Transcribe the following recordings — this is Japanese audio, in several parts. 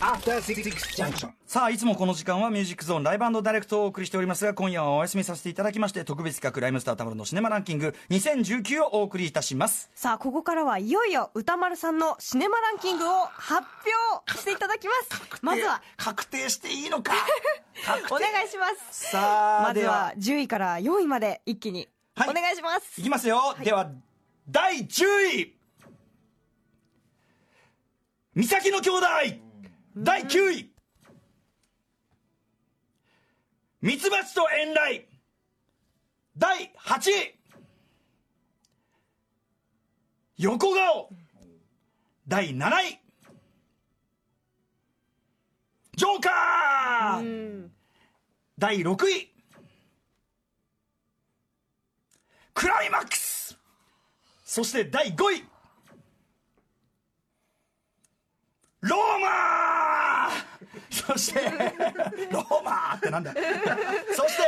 After Six Junction. さあいつもこの時間はミュージックゾーンライブダイレクトをお送りしておりますが今夜はお休みさせていただきまして特別企画ライムスター田村のシネマランキング2019をお送りいたします。さあここからはいよいよ歌丸さんのシネマランキングを発表していただきます。まずは。確定していいのか？お願いします。さあまずはでは10位から4位まで一気に。おはい。願いします、いきますよ、では第10位。三崎の兄弟第9位。ミツバチと遠雷。第8位。横顔。第7位。ジョーカー。第6位。クライマックス。そして第5位ローマー！そしてローマーってなんだそして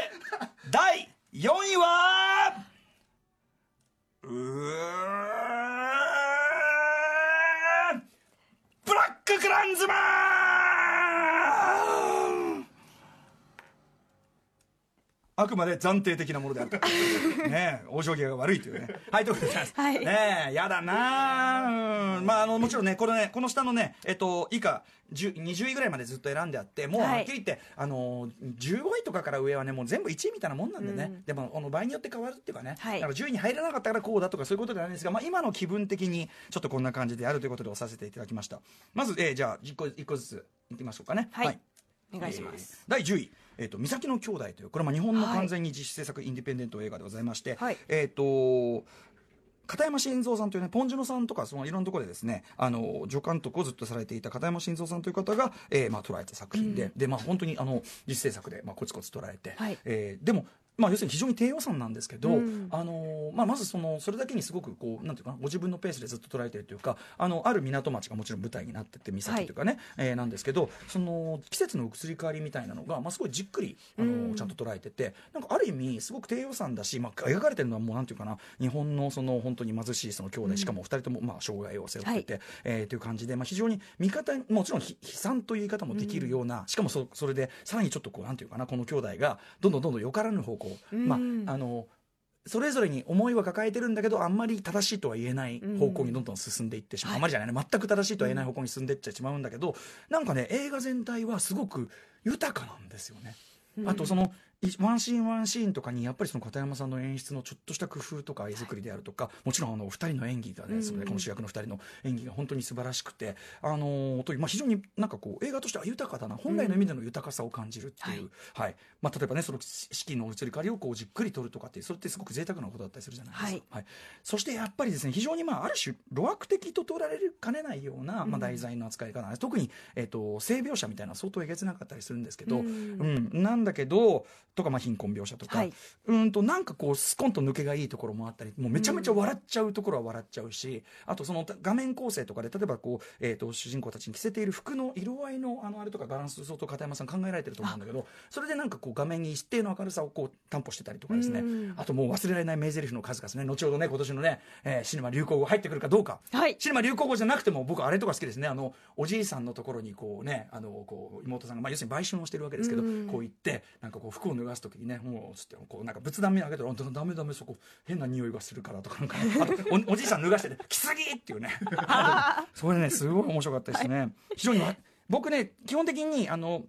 第4位はうーブラッククランズマンあくまで暫定的なものであると。ねえ往生際が悪いというね。はいということでございます、はい。ねえやだなあ。うん。まああのもちろんねこのねこの下のねえっと以下10 20位ぐらいまでずっと選んであってもうはい。はっきり言って、あの15位とかから上はねもう全部1位みたいなもんなんでね、でもあの場合によって変わるっていうかね、はい。だから10位に入らなかったからこうだとかそういうことではないんですが、まあ、今の気分的にちょっとこんな感じであるということで押させていただきました。まず、えーじゃあ1個一個ずついきましょうかね。はい。お願いします、えー第10位「えー、と三崎の兄弟」というこれはまあ日本の完全に自主制作インディペンデント映画でございまして、はい。えっ、と片山晋三さんというね、ポンジュノさんとか、そのいろんなところでですね、あの、助監督をずっとされていた片山晋三さんという方が、えーまあ、捉えた作品で、で、まあ、本当に、あの、自主制作で、まあ、コツコツ捉えて、はい。えーでも、まあ、要するに非常に低予算なんですけど、うん。あのまあ、まずそのそれだけにすごくこうなんていうかなご自分のペースでずっと捉えてるというかあのある港町がもちろん舞台になってて岬というかね、えーなんですけどその季節の移り変わりみたいなのが、まあ、すごいじっくりあの、うん。ちゃんと捉えててなんかある意味すごく低予算だし、まあ、描かれてるのはもうなんていうかな日本のその本当に貧しいその兄弟、しかもお二人ともまあ障害を背負ってて、えーという感じで、まあ、非常に見方もちろんひ悲惨という言い方もできるような、しかもそそれでさらにちょっとこうなんていうかなこの兄弟がどんどんどんどんよからぬ方向、まああのそれぞれに思いは抱えてるんだけどあんまり正しいとは言えない方向にどんどん進んでいってしまう、あんまりじゃないね。全く正しいとは言えない方向に進んでいってしまうんだけど、なんかね映画全体はすごく豊かなんですよね。あとそのいワンシーンワンシーンとかにやっぱりその片山さんの演出のちょっとした工夫とか絵作りであるとか、もちろんあのお二人の演技がね、それでこの主役の二人の演技が本当に素晴らしくて、あのーというまあ、非常になんかこう映画としては豊かだな本来の意味での豊かさを感じるっていう、はい。まあ、例えばねその四季の移り変わりをこうじっくり撮るとかっていうそれってすごく贅沢なことだったりするじゃないですか。はい。はい、そしてやっぱりですね非常にまあある種路悪的と取られかねないような、まあ、題材の扱い方、特に、えっと性描写みたいな相当えげつなかったりするんですけど、ううんん。なんだけどとか、まあ、貧困描写とか、はい。うんとなんかこうスコンと抜けがいいところもあったりもうめちゃめちゃ笑っちゃうところは笑っちゃうし、あとその画面構成とかで例えばこう、えー、と主人公たちに着せている服の色合いのあのあれとかバランス相当片山さん考えられてると思うんだけどそれでなんかこう画面に一定の明るさをこう担保してたりとかですね、うん。あともう忘れられない名台詞の数々ね。後ほどね今年のね、えーシネマ流行語入ってくるかどうか、はい。シネマ流行語じゃなくても僕あれとか好きですね。あのおじいさんのところにこうねあのこう妹さんが、まあ、要するに売春をしてるわけですけど、うん。こう行ってなんかこう服を脱がす時にねもうつってこうなんか仏壇目開けたらあダメダメそこ変な匂いがするからとかなんか、ね、あとおおじいさん脱がしてて「来すぎ!」っていうね。それねすごい面白かったですね、非常にわ僕ね基本的にあの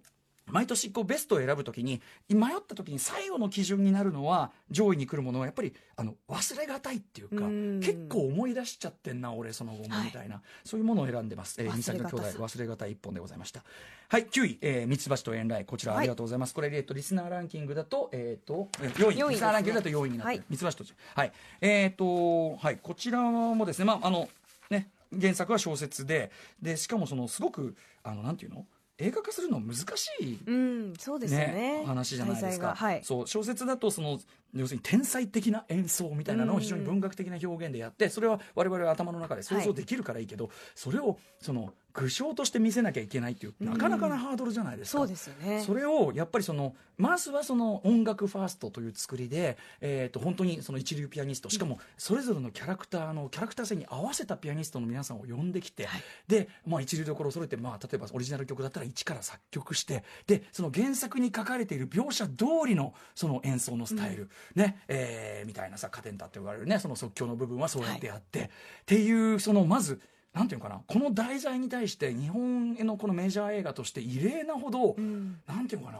毎年こうベストを選ぶときに迷ったときに最後の基準になるのは上位に来るものはやっぱりあの忘れがたいっていうかうん。結構思い出しちゃってんな俺その後もみたいな、そういうものを選んでます、えー、三崎の兄弟忘れがたい一本でございました。はい9位、えー、ミツバチと遠雷。こちらはい。ありがとうございます、これ、えー、とリスナーランキングだと,、えー、とえー4位ねリスナーランキングだと4位になってる、はい。ミツバチとはい。えっ、とはいこちらもですねまああのね原作は小説ででしかもそのすごくあのなんていうの？映画化するの難しい。うんそうですよね。話じゃないですか、はい。そう小説だとその要するに天才的な演奏みたいなのを非常に文学的な表現でやってそれは我々は頭の中で想像できるからいいけど、それをその具象として見せなきゃいけないっていうなかなかなハードルじゃないですか、そうですよね。それをやっぱりそのまずはその音楽ファーストという作りで、えー、と本当にその一流ピアニストしかもそれぞれのキャラクターのキャラクター性に合わせたピアニストの皆さんを呼んできて、で、まあ、一流どころを揃えて、まあ、例えばオリジナル曲だったら一から作曲してでその原作に書かれている描写通りのその演奏のスタイル、ねえーみたいなさカテンタって言われるねその即興の部分はそうやってやって、っていうそのまずなんていうのかな？この題材に対して日本のこのメジャー映画として異例なほど、なんていうのかな？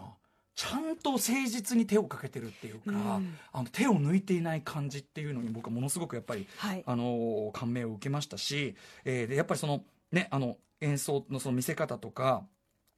ちゃんと誠実に手をかけてるっていうか、うん。あの手を抜いていない感じっていうのに僕はものすごくやっぱり、はい。あの感銘を受けましたし、えーでやっぱりそのねあの演奏のその見せ方とか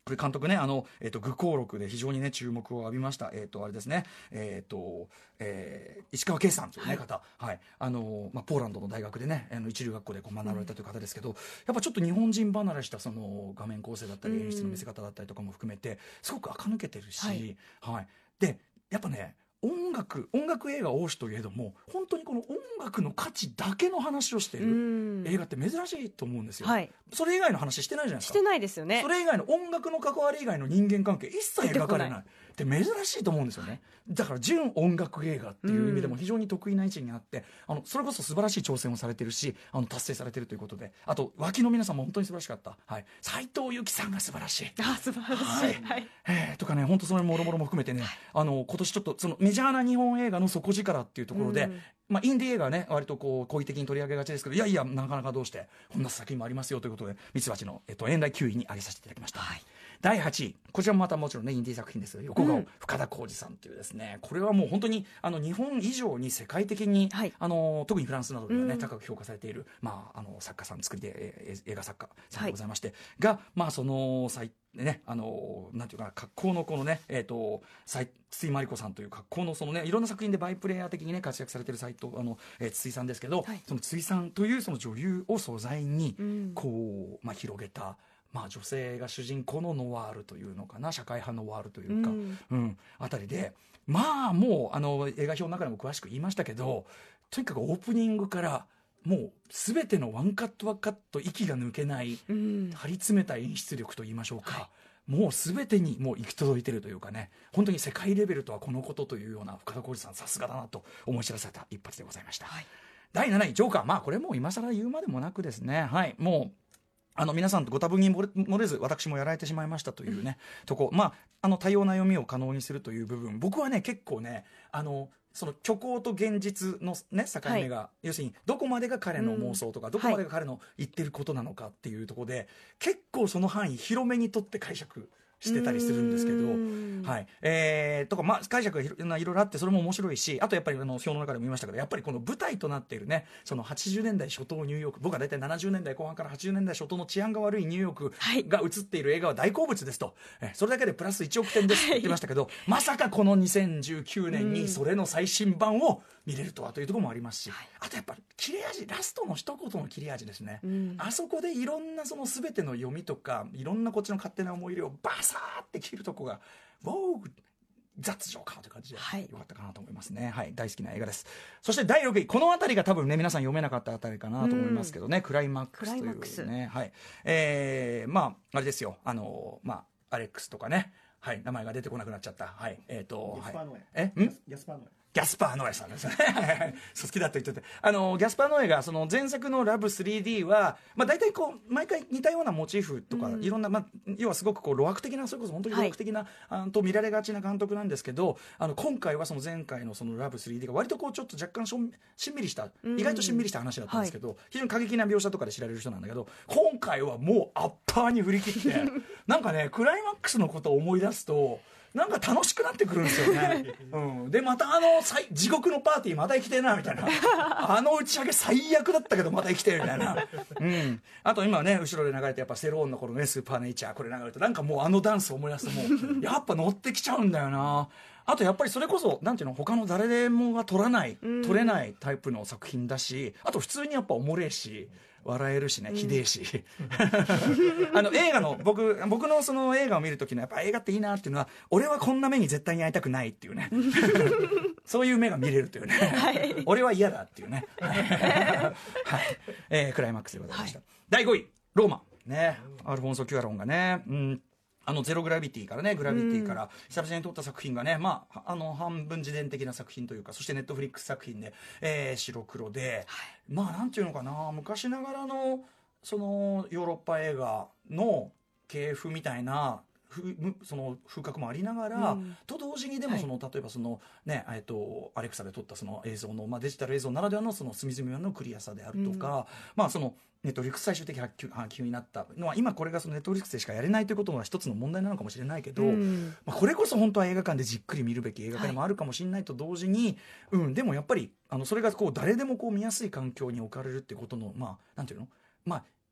これ監督ね、あの、えっ、と、愚行録で非常にね、注目を浴びました。えっ、と、あれですね、えっ、と、えー石川圭さんというね、方。はい。あの、まあ、ポーランドの大学でね、あの一流学校でこう学ばれたという方ですけど、やっぱちょっと日本人離れしたその画面構成だったり、うん演出の見せ方だったりとかも含めて、すごく垢抜けてるし、はいはい。で、やっぱね、音楽、音楽映画王子といえども、本当にこの音楽の価値だけの話をしているうん。映画って珍しいと思うんですよ。はい。それ以外の話してないじゃないですか。して。ないですよね。それ以外の音楽の関わり以外の人間関係一切描かれないって珍しいと思うんですよね。だから純音楽映画っていう意味でも非常に得意な位置にあって、あのそれこそ素晴らしい挑戦をされてるしあの達成されてるということで。あと脇の皆さんも本当に素晴らしかった。はい。斉藤由貴さんが素晴らしい。あ素晴らしい。はい。はい。えーとかね、本当それもろもろも含めてね、あの今年ちょっとそのメジャーな日本映画の底力っていうところで、うん。まあ、インディー映画はね、割とこう好意的に取り上げがちですけど、いやいや、なかなかどうして、こんな作品もありますよということで、ミツバチの、えっと、遠来9位に挙げさせていただきました。第8位、こちらもまたもちろんね、インディー作品です横顔、うん。深田浩二さんというですね、これはもう本当に、あの、日本以上に世界的に、はい。あの、特にフランスなどではね、うん。高く評価されている、まあ、あの、作家さん、作りで、えー映画作家さんでございまして、が、まあ、その、最ね、あの、なんていうかな、格好のこのね、えっ、と、斉筒井真理子さんという格好のそのね、いろんな作品でバイプレイヤー的にね、活躍されてる斉藤、あの、えー筒井さんですけど、はい。その筒井さんというその女優を素材に、うん。こう、まあ、広げた、まあ、女性が主人公のノワールというのかな、社会派ノワールというか、うん。うん、あたりで、まあ、もう、あの、映画表の中でも詳しく言いましたけど、とにかくオープニングから、もう、すべてのワンカットワンカット、息が抜けない、うん。張り詰めた演出力と言いましょうか、もうすべてにもう行き届いてるというかね。本当に世界レベルとはこのことというような深田浩二さんさすがだなと思い知らされた一発でございました、はい。第7位ジョーカー。まあこれもう今更言うまでもなくですね。はい。もうあの皆さんとご多分に漏れ漏れず私もやられてしまいましたというねとこ。まああの多様な読みを可能にするという部分。僕はね結構ねあのその虚構と現実のね境目が、要するにどこまでが彼の妄想とか、どこまでが彼の言ってることなのかっていうところで、結構その範囲広めにとって解釈してたりするんですけうん。ど、はい。えー、とか、まあ、解釈がいろいろあってそれも面白いしあとやっぱりあの表の中でも言いましたけどやっぱりこの舞台となっているねその80年代初頭ニューヨーク僕は大体70年代後半から80年代初頭の治安が悪いニューヨークはい。が映っている映画は大好物ですと、えそれだけでプラス1億点ですって言ってましたけど、まさかこの2019年にそれの最新版を見れるとはというところもありますし、あとやっぱり切れ味ラストの一言の切れ味ですね、うん。あそこでいろんなその全ての読みとかいろんなこっちの勝手な思い入れをバサーって切るとこが「ウォー雑情かという感じで、はい。よかったかなと思いますね。はい、大好きな映画です。そして第6位、この辺りが多分ね、皆さん読めなかったあたりかなと思いますけどね、クライマックスというね、はい。えー、まあ、あれですよ、あの、まあ、アレックスとかね、はい、名前が出てこなくなっちゃった。はい、えっ、と、はいギャスパーノエ。え？ん？パーノエ。ギャスパー・ノエさんですね。好きだと言ってて。あの、ギャスパー・ノエが、その前作のラブ 3D は、まあ大体こう、毎回似たようなモチーフとか、いろんな、まあ、要はすごくこう、露悪的な、それこそ本当に露悪的な、あのと見られがちな監督なんですけど、あの、今回はその前回のそのラブ 3D が割とこう、ちょっと若干しょんしんみりした、うん意外としんみりした話だったんですけど、非常に過激な描写とかで知られる人なんだけど、今回はもうアッパーに振り切って、なんかね、クライマックスのことを思い出すと、なんか楽しくなってくるんですよね。うん、で、またあの、最地獄のパーティーまた生きてえな、みたいな。あの打ち上げ最悪だったけどまた生きてるみたいな。うん。あと今ね、後ろで流れてやっぱセローンの頃ね、スーパーネイチャーこれ流れると、なんかもうあのダンスを思い出すともう、やっぱ乗ってきちゃうんだよな。あとやっぱりそれこそ、なんていうの、他の誰でもが撮らない、撮れないタイプの作品だし、あと普通にやっぱおもれえし、笑えるしね、ひでえし。あの映画の、僕、僕のその映画を見るときのやっぱ映画っていいなっていうのは、俺はこんな目に絶対に会いたくないっていうね。そういう目が見れるというね。俺は嫌だっていうね。はい。えークライマックスでございました。第5位、ローマ。ね、アルフォンソ・キュアロンがね、うん、あのゼログラビティからねグラビティから久々に撮った作品がね、まあ、あの半分自伝的な作品というかそしてネットフリックス作品で、えー白黒で、まあなんていうのかな昔ながらのそのヨーロッパ映画の系譜みたいなその風格もありながら、うん。と同時にでもその、例えばそのねえっとアレクサで撮ったその映像の、まあ、デジタル映像ならではのその隅々のクリアさであるとか、まあそのネットフリックス最終的発給になったのは今これがそのネットフリックスでしかやれないということが一つの問題なのかもしれないけど、うん。まあ、これこそ本当は映画館でじっくり見るべき映画館でもあるかもしれないと同時に、うん、でもやっぱりあのそれがこう誰でもこう見やすい環境に置かれるってことのまあなんていうのまあい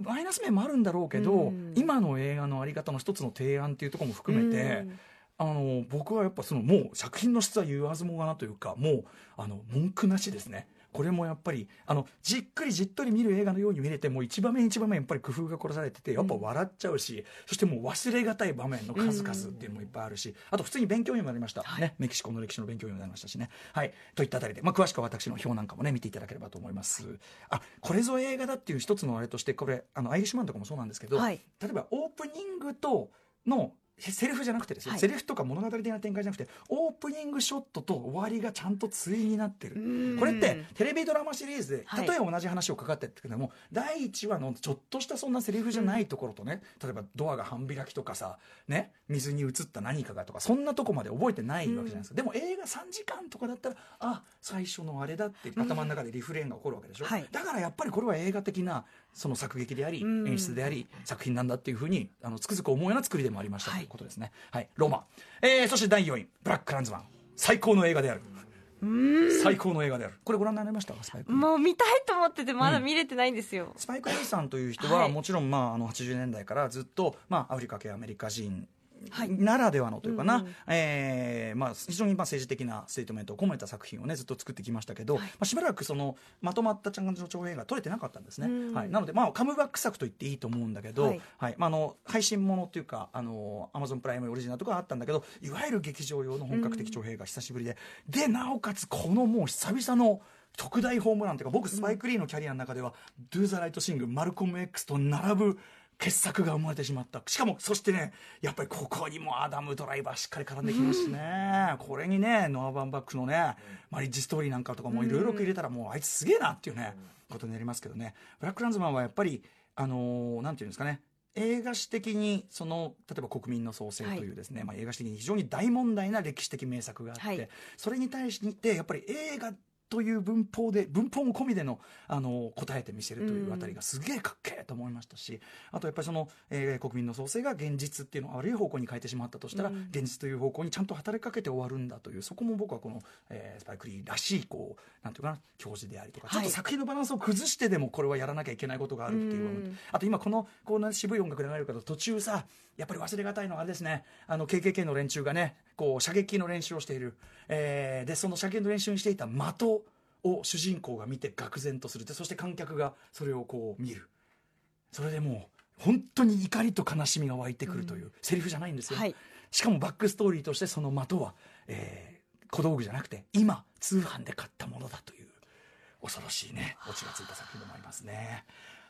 マイナス面もあるんだろうけど、うん今の映画のあり方の一つの提案っていうところも含めて、うんあの僕はやっぱそのもう作品の質は言わずもがなというかもうあの文句なしですね。これもやっぱりあのじっくりじっとり見る映画のように見れてもう一場面一場面やっぱり工夫が凝らされててやっぱ笑っちゃうし、そしてもう忘れがたい場面の数々っていうのもいっぱいあるし、あと普通に勉強にもなりました、ね、メキシコの歴史の勉強にもなりましたしね。はい、といったあたりで、まあ、詳しくは私の表なんかもね見ていただければと思います。あこれぞ映画だっていう一つのあれとしてこれあのアイリッシュマンとかもそうなんですけど、はい。例えばオープニングとのセリフじゃなくてですよ、はい。セリフとか物語的な展開じゃなくてオープニングショットと終わりがちゃんと対になってる。うん。これってテレビドラマシリーズではい。例えば同じ話をかかってってけども、第1話のちょっとしたそんなセリフじゃないところとね、例えばドアが半開きとかさ、ね、水に映った何かがとかそんなとこまで覚えてないわけじゃないですか、でも映画3時間とかだったらあ最初のあれだって頭の中でリフレインが起こるわけでしょ、はい。だからやっぱりこれは映画的なその作劇であり、うん。演出であり作品なんだっていうふうにあのつくづく思うような作りでもありました、はい。ということですね。はい。ローマ、えー、そして第4位。ブラック・クランズマン。最高の映画である。最高の映画である。これご覧になりました？かスパイクもう見たいと思っててまだ見れてないんですよ、スパイク・リーさんという人ははい。もちろん、まあ、あの80年代からずっと、まあ、アフリカ系アメリカ人はいならではのというかな、うんうん。えーまあ、非常にまあ政治的なステートメントを込めた作品を、ね、ずっと作ってきましたけど、まあ、しばらくそのまとまったちゃんの長編が撮れてなかったんですね、うん。はい、なので、まあ、カムバック作と言っていいと思うんだけど、はい。はい。まあ、あの配信ものというかアマゾンプライムオリジナルとかあったんだけどいわゆる劇場用の本格的長編が久しぶりで、でなおかつこのもう久々の特大ホームランというか僕スパイク・リーのキャリアの中では「Do the Right Thing」マルコム X と並ぶ傑作が生まれてしまった。しかもそしてねやっぱりここにもアダム・ドライバーしっかり絡んできますしね、これにねノア・バンバックのねマリッジストーリーなんかとかもいろいろ入れたらもうあいつすげえなっていうね、ことになりますけどね。ブラック・ランズマンはやっぱりあのーなんていうんですかね。映画史的にその例えば国民の創生というですね、まあ、映画史的に非常に大問題な歴史的名作があって、はい。それに対してやっぱり映画という文法で文法も込みでのあの答えてみせるというあたりがすげえかっけえと思いましたし、あとやっぱりその、えー国民の創生が現実っていうのを悪い方向に変えてしまったとしたら、うん。現実という方向にちゃんと働きかけて終わるんだというそこも僕はこの、えースパイク・リーらしいこうなんていうかな教授でありとか、はい。ちょっと作品のバランスを崩してでもこれはやらなきゃいけないことがあるっていううんあと今このこうな渋い音楽流れるけど途中さやっぱり忘れがたいのはあれですねあの KKK の連中がねこう射撃の練習をしている、えーでその射撃の練習にしていた的を主人公が見て愕然とする。でそして観客がそれをこう見る。それでもう本当に怒りと悲しみが湧いてくるという、セリフじゃないんですよ、はい。しかもバックストーリーとしてその的は、えー小道具じゃなくて今通販で買ったものだという恐ろしいね。オチがついた作品でもありますね。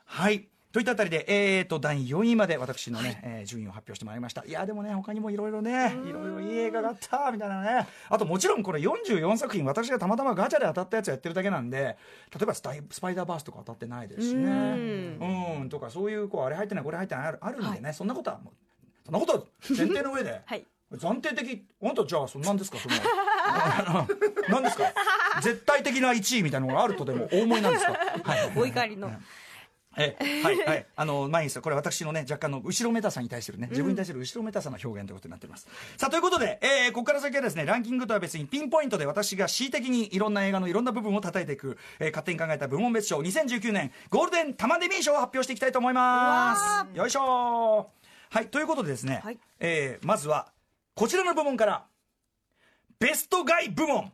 はいといったあたりで、えー、と第4位まで私のね、えー順位を発表してまいりました。いやでもね他にもいろいろねいろいろいい映画があったみたいなね。あともちろんこれ44作品私がたまたまガチャで当たったやつやってるだけなんで例えばスタイスパイダーバースとか当たってないですしね。うん。うんとかそういうこうあれ入ってないこれ入ってないあるあるんでね、そんなことはそんなことは前提の上で はい。暫定的あなたじゃあそなんですかそ の。何ですか？絶対的な1位みたいなのがあるとでもお思いなんですか、はい。お怒りのえはいはい。あの前にこれ私のね若干の後ろめたさに対するね自分に対する後ろめたさの表現ということになっております、さあということで、えーここから先はですねランキングとは別にピンポイントで私が恣意的にいろんな映画のいろんな部分を叩いていく、えー勝手に考えた部門別賞2019年ゴールデンタマデミー賞を発表していきたいと思います。よいしょはいということでですね、はい。えーまずはこちらの部門からベストガイ部門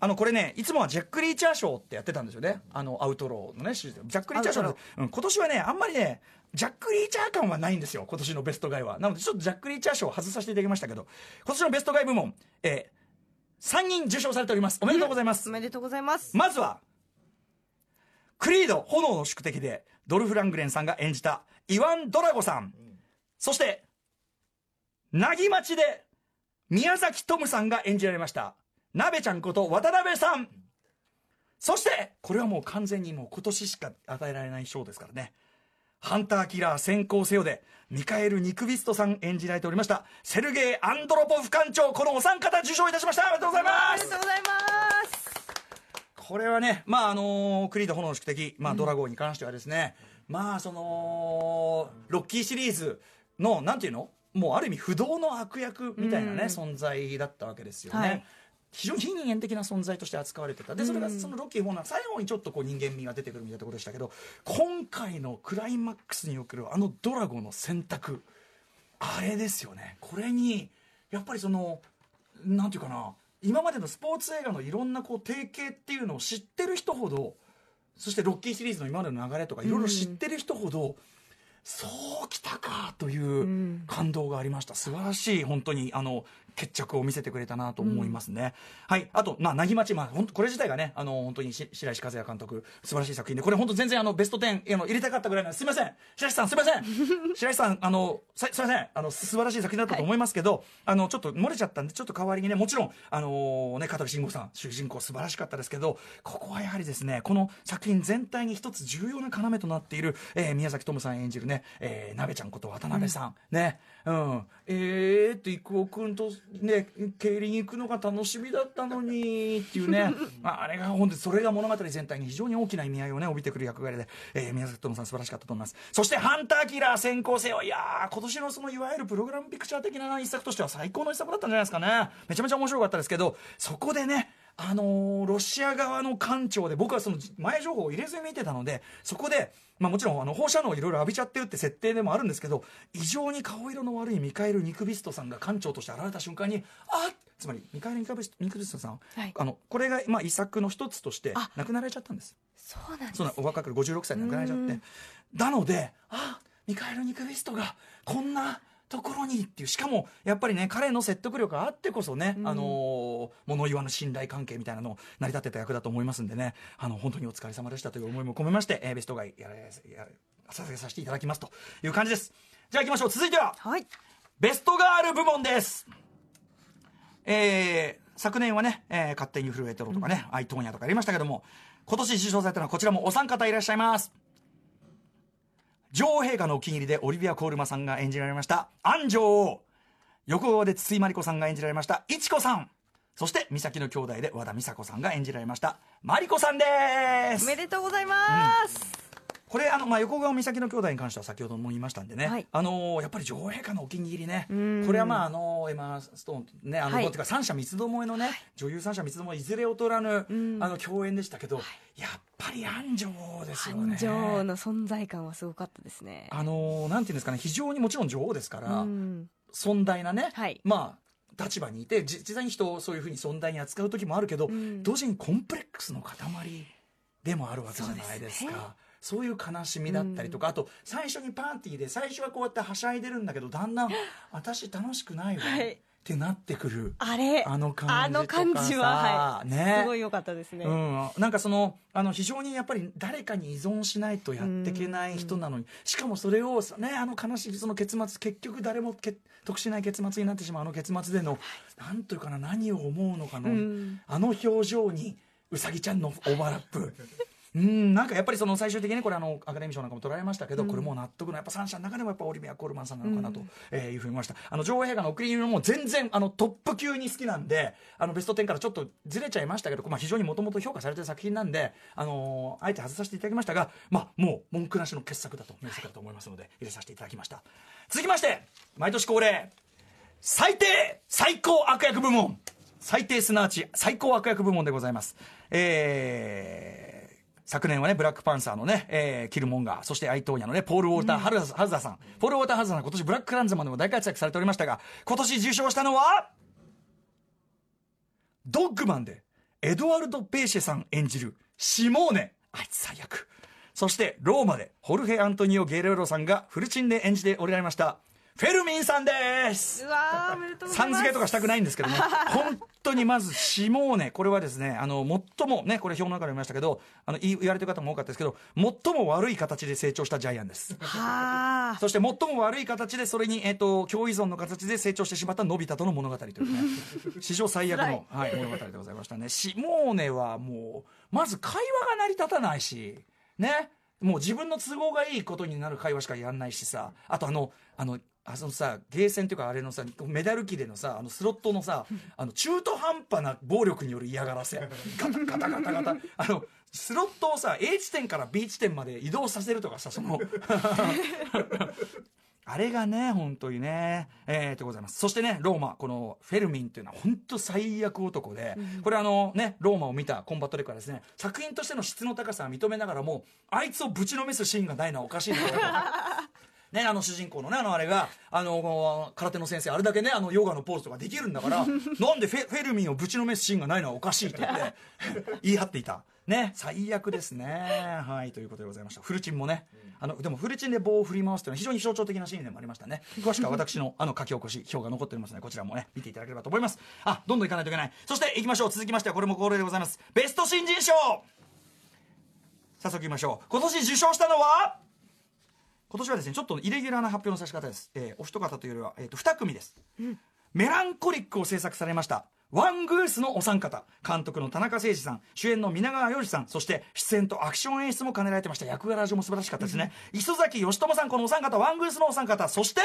あのこれねいつもはジャック・リーチャー賞ってやってたんですよね。あのアウトローのねジャック・リーチャー賞の、うん、今年はねあんまりねジャック・リーチャー感はないんですよ今年のベストガイは。なのでちょっとジャック・リーチャー賞を外させていただきましたけど今年のベストガイ部門、えー、3人受賞されております。おめでとうございます、おめでとうございます。まずはクリード炎の宿敵でドルフ・ラングレンさんが演じたイワン・ドラゴさん、そしてなぎ町で宮崎トムさんが演じられました鍋ちゃんこと渡辺さん。そしてこれはもう完全にもう今年しか与えられない賞ですからね。ハンターキラー先行せよでミカエル・ニクビストさん演じられておりましたセルゲイ・アンドロポフ館長このお三方受賞いたしました。おめでとうございます。ありがとうございます。これはね、まああのクリード炎の宿敵、まあ、ドラゴンに関してはですね、まあそのロッキーシリーズのなんていうの？もうある意味不動の悪役みたいなね、うん。存在だったわけですよね。はい非常に非人間的な存在として扱われてた。でそれがそのロッキー4の最後にちょっとこう人間味が出てくるみたいなところでしたけど今回のクライマックスにおけるあのドラゴンの選択あれですよね。これにやっぱりそのなんていうかな今までのスポーツ映画のいろんなこう定型っていうのを知ってる人ほどそしてロッキーシリーズの今までの流れとかいろいろ知ってる人ほど、そうきたかという感動がありました。素晴らしい本当にあの決着を見せてくれたなと思いますね、はい。あとまあなぎまちまあ本当これ自体がねあの本当にし白石和也監督素晴らしい作品でこれ本当全然あのベスト10あの入れたかったぐらいなんですすみません。白石さんすみません。白石さんあのさすみません。あの素晴らしい作品だったと思いますけど、あのちょっと漏れちゃったんでちょっと代わりにねもちろんあのね香取慎吾さん主人公素晴らしかったですけどここはやはりですねこの作品全体に一つ重要な要となっている、えー宮崎トムさん演じるね、えー、鍋ちゃんこと渡辺さん、ね。うん。えーって郁夫君とね競輪行くのが楽しみだったのにっていうね。ああれが本当にそれが物語全体に非常に大きな意味合いをね帯びてくる役割で、えー宮崎トムさん素晴らしかったと思います。そして「ハンターキラー先行せよ」いやー今年のそのいわゆるプログラムピクチャー的な一作としては最高の一作だったんじゃないですかね。めちゃめちゃ面白かったですけどそこでねあのーロシア側の艦長で僕はその前情報を入れずに見てたのでそこで、まあ、もちろんあの放射能をいろいろ浴びちゃってるって設定でもあるんですけど異常に顔色の悪いミカエル・ニクビストさんが艦長として現れた瞬間にあつまりミカエル・ニクビスニクビストさん、はい。あのこれが、まあ、遺作の一つとしてあ亡くなられちゃったんです。そうなんです。そのお若く56歳で亡くなられちゃって。なのであミカエル・ニクビストがこんなところにっていうしかもやっぱりね彼の説得力があってこそね、あのー物言わぬ信頼関係みたいなのを成り立ってた役だと思いますんでね。あの本当にお疲れ様でしたという思いも込めまして、えーベストガイやれやれ捧げさせていただきますという感じです。じゃあ行きましょう。続いてははい。ベストガール部門です。えー昨年はね、えー勝手に震えてろとかね、アイトーニャとかやりましたけども、今年受賞されたのはこちらもお三方いらっしゃいます。女王陛下のお気に入りでオリビア・コールマさんが演じられました、安女王。横川で筒井真理子さんが演じられました、いちこさん。そして、美咲の兄弟で和田美佐子さんが演じられました、マリコさんですおめでとうございます、これあの、まあ、横川美咲の兄弟に関しては先ほども言いましたんでね、はい。あのーやっぱり女王陛下のお気に入りね。ん。これはまああのーエマ・ストーンねあの、はい。てか三者三つどもえのね、女優三者三つどもえいずれ劣らぬ、あの共演でしたけど、やっぱり安女王ですよね。繁盛の存在感はすごかったですね。あのーなんていうんですかね非常にもちろん女王ですから、うん。尊大なね、はい。まあ立場にいてじ実際に人をそういうふうに尊大に扱う時もあるけど、ん。同時にコンプレックスの塊でもあるわけじゃないですか。そういう悲しみだったりとか、あと最初にパーティーで最初はこうやってはしゃいでるんだけどだんだん私楽しくないわ、はい。ってなってくる。あれあの感じとかさあの感じは、はい。ね。すごい良かったですね、うん、なんかそのあの非常にやっぱり誰かに依存しないとやっていけない人なのにしかもそれをねあの悲しいその結末結局誰もけ得しない結末になってしまうあの結末でのなんというかな何を思うのかの、うん。あの表情にうさぎちゃんのオーバーラップうんなんかやっぱりその最終的にこれあのアカデミー賞なんかも取られましたけど、これも納得のやっぱ三者の中でもやっぱオリビア・コールマンさんなのかなと、えーいうふうに思いました。あの女王陛下の贈り物も全然あのトップ級に好きなんであのベスト10からちょっとずれちゃいましたけど、まあ、非常にもともと評価されてる作品なんで、あのーあえて外させていただきましたが、まあ、もう文句なしの傑作だと名作だと思いますので入れさせていただきました。続きまして毎年恒例最低最高悪役部門。最低すなわち最高悪役部門でございます。えー昨年はね、ブラックパンサーのね、えーキルモンガー、そしてアイトーニャのね、ポール・ウォーター・ハルザハルザさん。ポール・ウォーター・ハルザさん、今年ブラック・クランズマンでも大活躍されておりましたが、今年受賞したのは、ドッグマンで、エドワルド・ペーシェさん演じる、シモーネ。あいつ最悪。そして、ローマで、ホルヘ・アントニオ・ゲレーロさんがフルチンで演じておられました、フェルミンさんです。さん付けとかしたくないんですけどね 本当にまずシモーネこれはですねあの最もねこれ表の中で読みましたけどあの言言われてる方も多かったですけど最も悪い形で成長したジャイアンです。はあ。そして最も悪い形でそれに、えっと共依存の形で成長してしまったのび太との物語というね 史上最悪の、はい、物語でございましたね。シモーネはもうまず会話が成り立たないしねもう自分の都合がいいことになる会話しかやんないしさあとあのあのあそのさゲーセンっていうかあれのさメダル機でのさあのスロットのさあの中途半端な暴力による嫌がらせガタガタガタガタあのスロットをさ A 地点から B 地点まで移動させるとかさその あれがね、本当にね、えー、でございます。そしてね、ローマ、このフェルミンっていうのは本当最悪男で、これあのね、ローマを見たコンバットレックはですね、作品としての質の高さは認めながらも、あいつをぶちのめすシーンがないのはおかしいなと。ね、あの主人公のね、あのあれが、あの、空手の先生、あれだけね、あのヨガのポーズとかできるんだから、なんでフェフェルミンをぶちのめすシーンがないのはおかしいと言って、言い張っていた。ね、最悪ですね。はい、ということでございました。フルチンもね、あの、でもフルチンで棒を振り回すというのは非常に象徴的なシーンでもありましたね。詳しくは私のあの書き起こし、表が残っておりますので、こちらもね、見ていただければと思います。あ、どんどん行かないといけない。そして行きましょう。続きましては、これも恒例でございます。ベスト新人賞早速行きましょう。今年受賞したのは、今年はですねちょっとイレギュラーな発表のさし方です、えーお一方というよりは、えー、と2組です、メランコリックを制作されました。ワングースのお三方。監督の田中誠二さん。主演の皆川洋二さん。そして出演とアクション演出も兼ねられてました。役柄上も素晴らしかったですね、磯崎義友さんこのお三方。ワングースのお三方。そして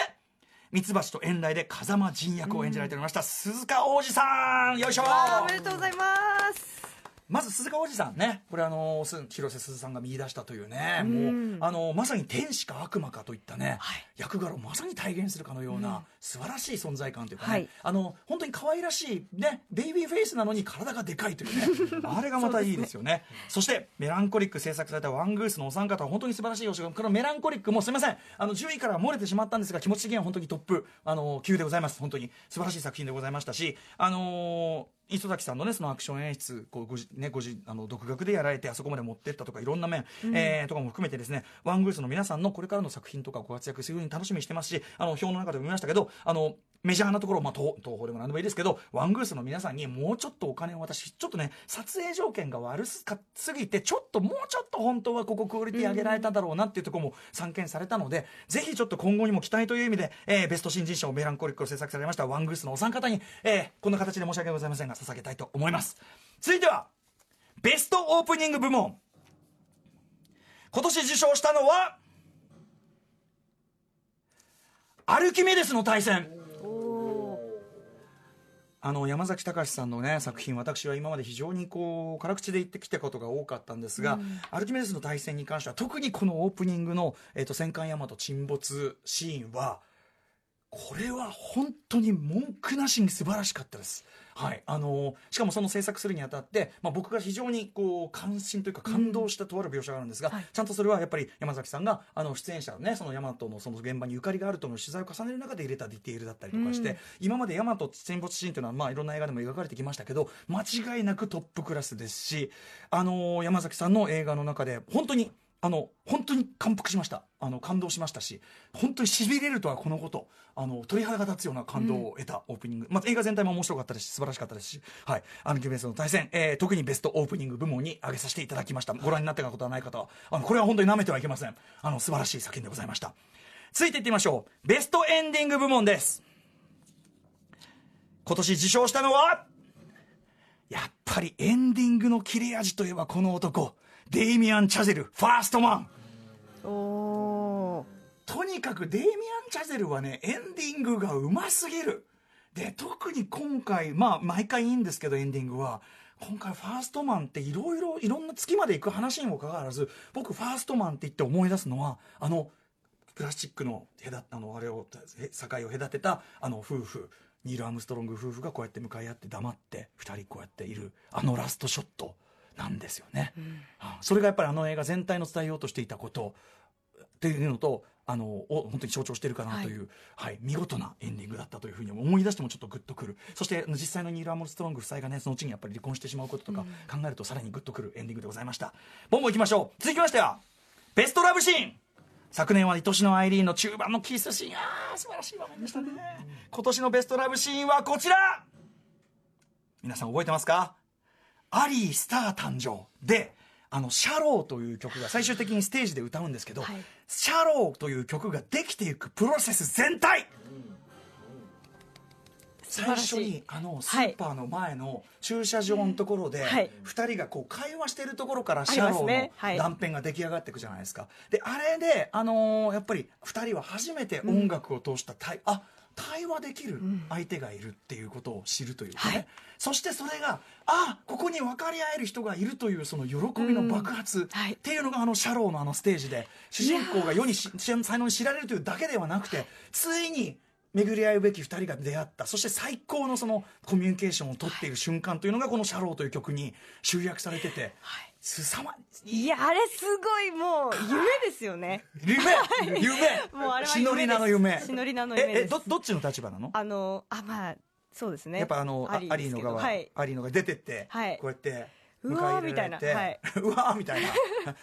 ミツバチと遠雷で風間陣役を演じられておりました、鈴鹿央士さん。よいしょ。おめでとうございますまず鈴鹿おじさんね。これあのす広瀬すずさんが見出したというね。もうあのまさに天使か悪魔かといったね、役柄をまさに体現するかのような、素晴らしい存在感というかね、はい。あの本当に可愛らしいねベイビーフェイスなのに体がでかいというね。あれがまたいいですよね。そしてメランコリック制作されたワングースのお三方は本当に素晴らしいお仕事。このメランコリックもすみません。あの10位からは漏れてしまったんですが気持ち的には本当にトップあの級でございます。本当に素晴らしい作品でございましたしあのー磯崎さんのねそのアクション演出こうごじねごじあの独学でやられてあそこまで持ってったとかいろんな面、えーとかも含めてですねワングースの皆さんのこれからの作品とかご活躍するように楽しみにしてますしあの表の中でも見ましたけどあのメジャーなところ、まあ、東東宝でも何でもいいですけどワングースの皆さんにもうちょっとお金を渡しちょっとね撮影条件が悪すかすぎてちょっともうちょっと本当はここクオリティ上げられただろうなっていうところも散見されたので、ぜひちょっと今後にも期待という意味で、えーベスト新人賞メランコリックを制作されましたワングースのお三方に、えーこんな形で申し訳ございませんが捧げたいと思います。続いてはベストオープニング部門。今年受賞したのはアルキメデスの対戦。あの山崎隆さんのね作品私は今まで非常にこう辛口で言ってきたことが多かったんですが、アルキメデスの対戦に関しては特にこのオープニングの、えー、と戦艦大和沈没シーンはこれは本当に文句なしに素晴らしかったです。はい。あのーしかもその制作するにあたって、まあ、僕が非常にこう関心というか感動したとある描写があるんですが、はい。ちゃんとそれはやっぱり山崎さんがあの出演者のねその大和のその現場にゆかりがあるとの取材を重ねる中で入れたディテールだったりとかして、今まで大和沈没シーンというのは、まあ、いろんな映画でも描かれてきましたけど間違いなくトップクラスですし、あのー山崎さんの映画の中で本当にあの本当に感服しました。あの感動しましたし本当にしびれるとはこのこと。あの鳥肌が立つような感動を得たオープニング、まあ、映画全体も面白かったですし素晴らしかったですし、はい、アンキュベースの対戦、えー特にベストオープニング部門に挙げさせていただきました。ご覧になったことはない方はあのこれは本当に舐めてはいけません。あの素晴らしい作品でございました。続いていってみましょう。ベストエンディング部門です。今年受賞したのはやっぱりエンディングの切れ味といえばこの男デイミアン・チャゼルファーストマン。おおとにかくデイミアン・チャゼルはねエンディングがうますぎる。で特に今回まあ毎回いいんですけどエンディングは。今回ファーストマンっていろいろいろんな月まで行く話にもかかわらず僕ファーストマンって言って思い出すのはあのプラスチックの隔あのあれをえ境を隔てたあの夫婦。ニール・アームストロング夫婦がこうやって向かい合って黙って2人こうやっているあのラストショットなんですよね、はあそれがやっぱりあの映画全体の伝えようとしていたことっていうのとあのを本当に象徴しているかなとい。う、はい見事なエンディングだったというふうに思い出してもちょっとグッとくる。そして実際のニール・アームストロング夫妻がねそのうちにやっぱり離婚してしまうこととか考えるとさらにグッとくるエンディングでございました。ボンボンいきましょう。続きましてはベストラブシーン。昨年は愛しのアイリーンの中盤のキスシーン。あー素晴らしい場面でしたね。今年のベストラブシーンはこちら。皆さん覚えてますか？アリースター誕生であのシャローという曲が最終的にステージで歌うんですけど、はい。シャローという曲ができていくプロセス全体。最初にあのスーパーの前の駐車場のところではい。2人がこう会話してるところからシャローはい。の断片が出来上がっていくじゃないですか。であれであのーやっぱり2人は初めて音楽を通した対、あ対話できる相手がいるっていうことを知るというかね、はい。そしてそれがあここに分かり合える人がいるというその喜びの爆発はい。っていうのがあのシャローのあのステージで主人公が世にし才能に知られるというだけではなくてついに巡り合うべき2人が出会った。そして最高のそのコミュニケーションを取っている瞬間というのがこの「シャロー」という曲に集約されててはいすさまいやあれすごいもう夢ですよね。夢夢。もうあれはシノリナの夢。シノリナの夢ええどどっちの立場なの？あのあまあそうですね。やっぱあのあアリーの側、どはい。アリーのが出てって、はい。こうやってうわーみたいな。はい。うわーみたいな。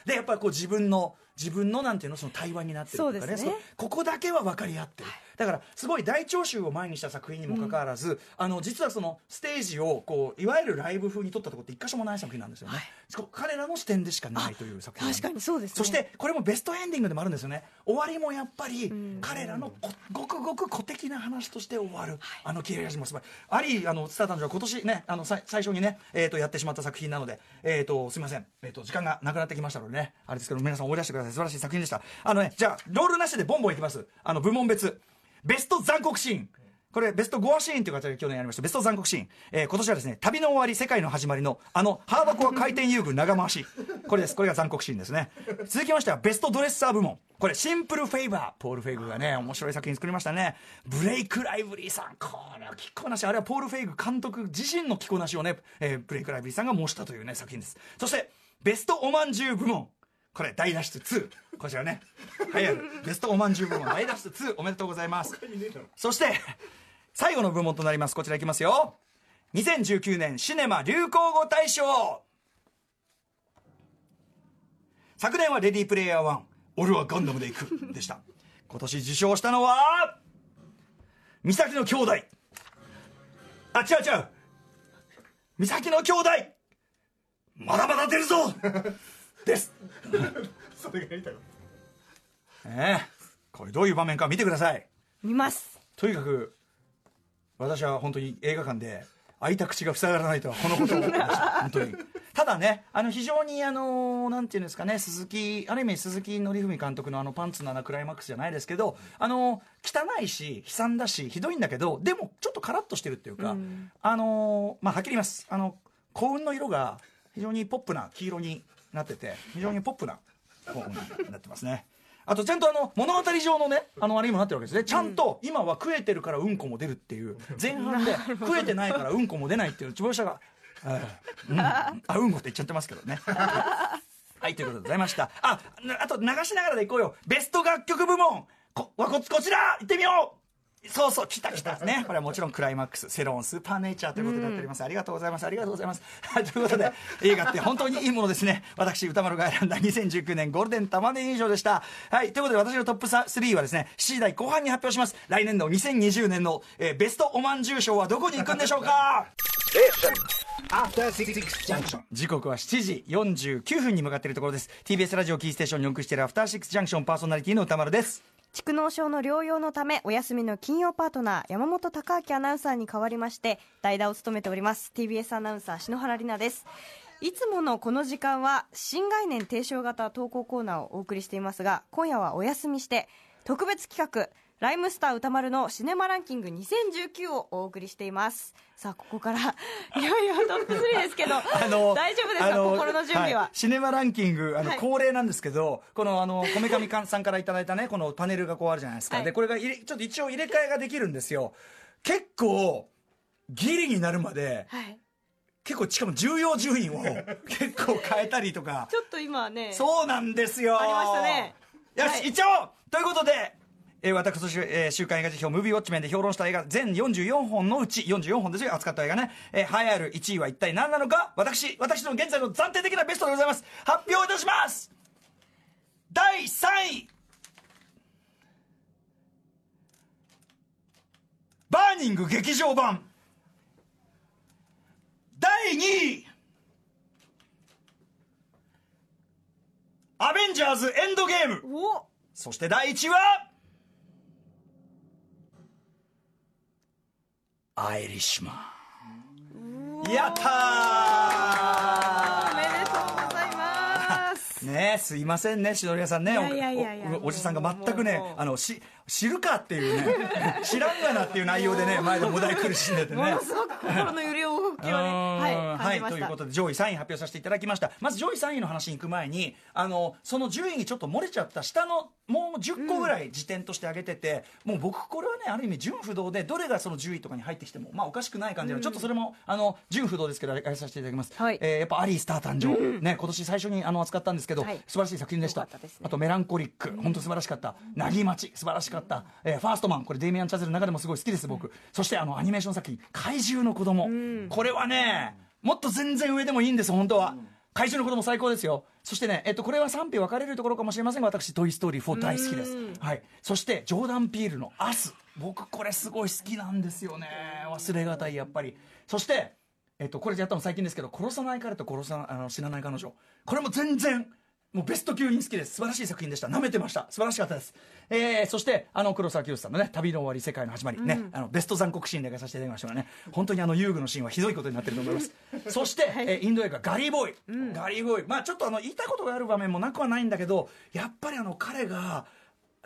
でやっぱりこう自分の自分のなんていうのその対話になってるとかね。そうですね。ここだけは分かり合ってる、だからすごい大聴衆を前にした作品にもかかわらず、あの実はそのステージをこういわゆるライブ風に撮ったところって一箇所もない作品なんですよね、こ彼らの視点でしかないという。作品確かにそうですね。そしてこれもベストエンディングでもあるんですよね。終わりもやっぱりん。彼らのこごくごく古的な話として終わる、あの切れ味も素晴らしい。アリーあのスター誕生は今年ねあのさ最初にね、えー、とやってしまった作品なので、えー、とすみません、えー、と時間がなくなってきましたのでねあれですけど皆さん思い出してください。素晴らしい作品でした。あのねじゃあロールなしでボンボンいきます。あの部門別。ベスト残酷シーン。これベストゴアシーンという形で去年やりました。ベスト残酷シーン、えー今年はですね旅の終わり世界の始まりのあのハーバコア回転遊具長回し。これです。これが残酷シーンですね。続きましてはベストドレッサー部門。これシンプルフェイバー。ポール・フェイグがね面白い作品作りましたね。ブレイク・ライブリーさん。これは着こなし。あれはポール・フェイグ監督自身の着こなしをね、えーブレイク・ライブリーさんが模したというね作品です。そしてベストおまんじゅう部門。これ大脱出2こちらね。はいある。ベストおまんじゅう部門大脱出2おめでとうございます。そして最後の部門となります。こちらいきますよ。2019年シネマ流行語大賞。昨年はレディープレイヤー1俺はガンダムで行く。でした。今年受賞したのは美咲の兄弟。あ違う違う。美咲の兄弟。まだまだ出るぞ。です。それがやりたい。ええ。これどういう場面か見てください。見ます。とにかく私は本当に映画館で開いた口が塞がらないとはこのことを思いました。本当に。ただねあの非常にあのなんていうんですかね鈴木ある意味鈴木紀文監督のあのパンツの穴クライマックスじゃないですけどあの汚いし悲惨だしひどいんだけどでもちょっとカラッとしてるっていうか、うん。あのまあはっきり言います。あの幸運の色が非常にポップな黄色になってて非常にポップな幸運になってますね。あとちゃんとあの物語上のねあのあれにもなってるわけですね。ちゃんと今は食えてるからうんこも出るっていう前半で食えてないからうんこも出ないっていう著者が、えーうん、あうんこって言っちゃってますけどね。はいということでございました。ああと流しながらでいこうよ。ベスト楽曲部門。こわここちら行ってみようそうそう、来た来たね。これはもちろんクライマックス、セロン、スーパーネイチャーということになっております。ありがとうございます。ありがとうございます。はい、ということで、映画って本当にいいものですね。私、歌丸が選んだ2019年ゴールデン玉ねぎ賞でした。はい、ということで私のトップ3はですね、7時台後半に発表します。来年度2020年の、えーベストおまんじゅう賞はどこに行くんでしょうか？時刻は7時49分に向かっているところです。TBS ラジオキーステーションにお送りしているアフターシックスジャンクションパーソナリティの歌丸です。蓄膿症の療養のためお休みの金曜パートナー山本孝明アナウンサーに代わりまして代打を務めております TBS アナウンサー篠原里奈です。いつものこの時間は新概念提唱型投稿コーナーをお送りしていますが今夜はお休みして特別企画ライムスター歌丸のシネマランキング2019をお送りしています。さあここから いよいよトップ3ですけど、大丈夫ですか？あの心の準備は、い。シネマランキングあの、はい。恒例なんですけどこのあのこめかみさんからいただいたねこのパネルがこうあるじゃないですか、はい。でこれがちょっと一応入れ替えができるんですよ。結構ギリになるまではい、結構しかも重要順位を 結構変えたりとか。ちょっと今ねそうなんですよ。ありましたね。よし、はい。一応ということでえー、私、えー、週刊映画辞表、ムービーウォッチメンで評論した映画、全44本のうち、44本ですよ、扱った映画ね。えー、栄えある1位は一体何なのか、私、私の現在の暫定的なベストでございます。発表いたします第3位バーニング劇場版第2位アベンジャーズエンドゲームそして第1位はアイリッシュマンやったおめでとうございます。ーねえすいませんねしのりやさんね。おじさんが全くねあのし知るかっていうね 知らんがなっていう内容でね前のお題苦しんでてね。ものすごく心の揺れ動きをねはいはい、ということで上位3位発表させていただきました。まず上位3位の話に行く前にあのその順位にちょっと漏れちゃった下のもう10個ぐらい時点として上げてて、もう僕これはねある意味順不動でどれがその10位とかに入ってきてもまあおかしくない感じの、ちょっとそれもあの順不動ですけどあれさせていただきます、はい。えーやっぱアリースター誕生、ね今年最初にあの扱ったんですけど、はい。素晴らしい作品でした。ね。あとメランコリック。本当素晴らしかった。なぎまち素晴らしかった、えーファーストマン。これデイミアン・チャゼルの中でもすごい好きです僕、そしてあのアニメーション作品。怪獣の子供、これはねもっと全然上でもいいんです本当は、怪獣の子供最高ですよ。そしてね、えっと、これは賛否分かれるところかもしれませんが私「トイ・ストーリー4」大好きです、はい、そしてジョーダン・ピールの「アス」僕これすごい好きなんですよね。忘れがたいやっぱり。そしてえっと、これやったの最近ですけど「殺さない彼と殺さあの死なない彼女」これも全然もうベスト級に好きです。素晴らしい作品でした。舐めてました。素晴らしかったです、えー、そしてあの黒沢清さんのね「旅の終わり世界の始まり。ね」あのベスト残酷シーンで描かさせていただきましたがね。本当にあの遊具のシーンはひどいことになってると思います。そして、えーインド映画「ガリーボーイ」ガリーボーイ。まあちょっとあの言いたいことがある場面もなくはないんだけどやっぱりあの彼が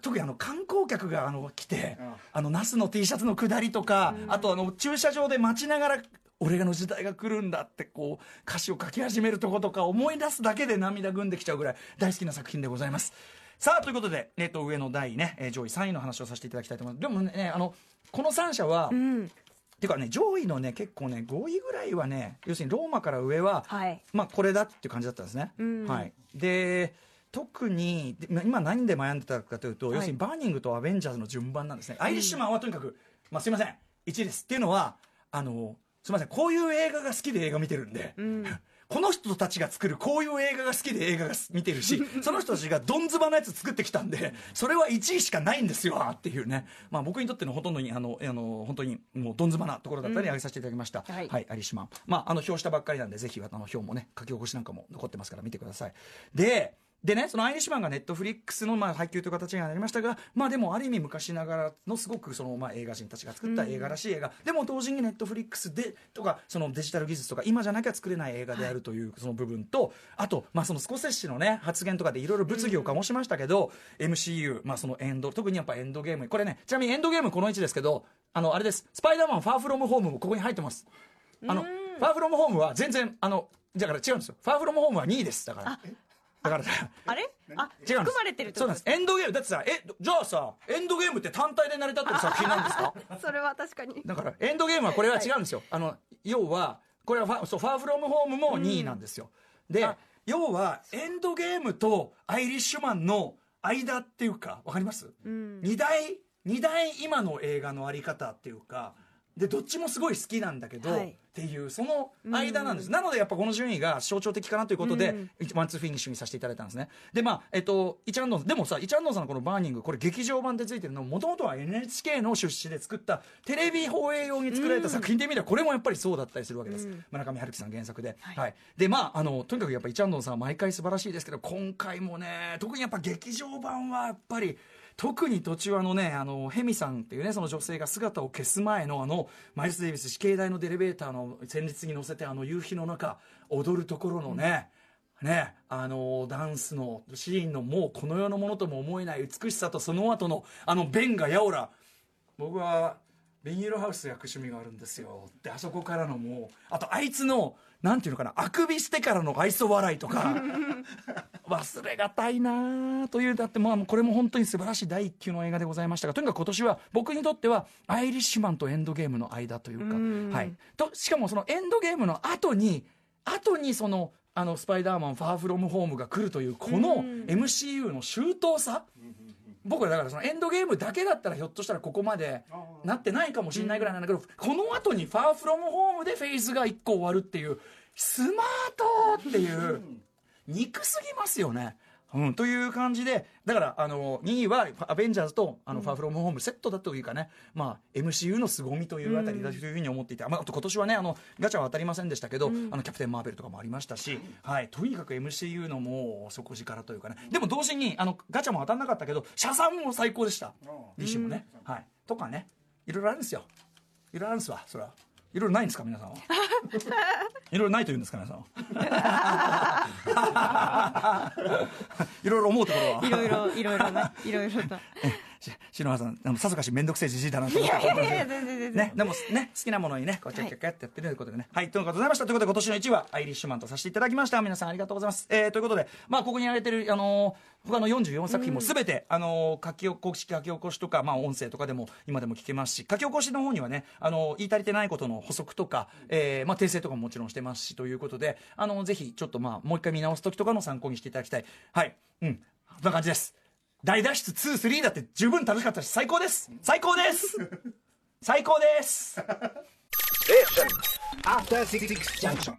特にあの観光客があの来て、あのナスの T シャツの下りとか、あとあの駐車場で待ちながら俺の時代が来るんだってこう歌詞を書き始めるとことか思い出すだけで涙ぐんできちゃうぐらい大好きな作品でございます。さあということで、えっと上の第ね、えー上位3位の話をさせていただきたいと思います。でもねあのこの3社は、っていうかね上位のね結構ね5位ぐらいはね要するにローマから上は、はい。まあこれだっていう感じだったんですね、ん。はい。で特に今何で悩んでたかというと、はい。要するにバーニングとアベンジャーズの順番なんですね、アイリッシュマンはとにかく、まあ、すいません。1位です。っていうのはあのすいませんこういう映画が好きで映画見てるんで、この人たちが作るこういう映画が好きで映画が見てるし その人たちがどんずばのやつ作ってきたんでそれは1位しかないんですよっていうね、まあ、僕にとってのほとんどにあのあの本当にもうどんずばなところだったり挙げさせていただきました、はい。はい、アリッシュマン、まあ、あの表したばっかりなんでぜひあの表もね書き起こしなんかも残ってますから見てください。ででね、そのアイリッシュマンがネットフリックスのまあ配給という形にはなりましたが、まあでもある意味昔ながらのすごくそのまあ映画人たちが作った映画らしい映画、でも同時にネットフリックスでとかそのデジタル技術とか今じゃなきゃ作れない映画であるというその部分と、あとまあそのスコセッシのね発言とかでいろいろ物議を醸しましたけど、MCU まあそのエンド特にやっぱエンドゲームこれねちなみにエンドゲームこの位置ですけど、あのあれですスパイダーマンファーフロムホームもここに入ってます。あのファーフロムホームは全然あのだから違うんですよ。ファーフロムホームは2位ですだから。だからあれ？あ違う含まれてるってことですなんです。エンドゲームだってさえじゃあさエンドゲームって単体で成り立ってる作品なんですか？それは確かに。だからエンドゲームはこれは違うんですよ、あの要はこれはファそうファーフロムホームも2位なんですよ、で要はエンドゲームとアイリッシュマンの間っていうかわかります、二大二大今の映画のあり方っていうかでどっちもすごい好きなんだけど、はい。っていうその間なんです、なのでやっぱこの順位が象徴的かなということで、ワンツーフィニッシュにさせていただいたんですね。でまあえっとイチャンドンでもさイチャンドンさんのこの「バーニング」これ劇場版でついてるのもともとは NHK の出資で作ったテレビ放映用に作られた作品で見ればこれもやっぱりそうだったりするわけです、村上春樹さん原作で、はい。でまああのとにかくやっぱイチャンドンさんは毎回素晴らしいですけど今回もね特にやっぱ劇場版はやっぱり特に途中あのねあのヘミさんっていうねその女性が姿を消す前のあのマイルス・デイビス死刑台のデレベーターの旋律に乗せてあの夕日の中踊るところのね、ねあのダンスのシーンのもうこの世のものとも思えない美しさとその後のあのベンガヤオラ僕はビニールハウス焼く趣味があるんですよ。であそこからのもうあとあいつのなんていうのかなあくびしてからの愛想笑いとか 忘れがたいなあというだってまあこれも本当に素晴らしい第一級の映画でございましたがとにかく今年は僕にとってはアイリッシュマンとエンドゲームの間というかはい、としかもそのエンドゲームの後に後にそのあのスパイダーマンファーフロムホームが来るというこの MCU の周到さ僕はだからそのエンドゲームだけだったらひょっとしたらここまでなってないかもしれないぐらいなんだけど、この後にファーフロムホームでフェイズが1個終わるっていうスマートっていう憎すぎますよね。うん、という感じで、だから、あの、2位は、アベンジャーズと、あの、ファーフロムホームセットだというかね、まあ、MCU の凄みというあたりだというふうに思っていて、まあ、あと今年はね、あの、ガチャは当たりませんでしたけど、あの、キャプテン・マーベルとかもありましたし、はい、とにかく MCU のもう、底力というかね、でも同時に、あの、ガチャも当たんなかったけど、シャザムも最高でした。DC もね、はい。とかね、いろいろあるんですよ。いろいろあるんですわ、それは。いろいろないんですか、皆さんは？いろいろないと言うんですか、皆さんは？いろいろ思うところは。いろいろいろいろないろいろとし 篠原さん、あのさぞかし面倒くせえじじいだなと思って。ね、でもね、好きなものにね、こう、ちゃっちゃっちゃってやってるということでね。はい、ということでございました。ということで、今年の1位は、アイリッシュマンとさせていただきました。皆さんありがとうございます。えー、ということで、まあ、ここに挙げてる、あのー他の44作品もすべて、あのー書き起こし、書き起こしとか、まあ、音声とかでも、今でも聞けますし、書き起こしの方にはね、あのー言い足りてないことの補足とか、えー、まあ、訂正とかももちろんしてますし、ということで、あのーぜひ、ちょっとまあ、もう一回見直す時とかの参考にしていただきたい。はい。うん。そんな感じです。大脱出2、3だって十分楽しかったし、最高です最高です最高です Station. After 66 Junction.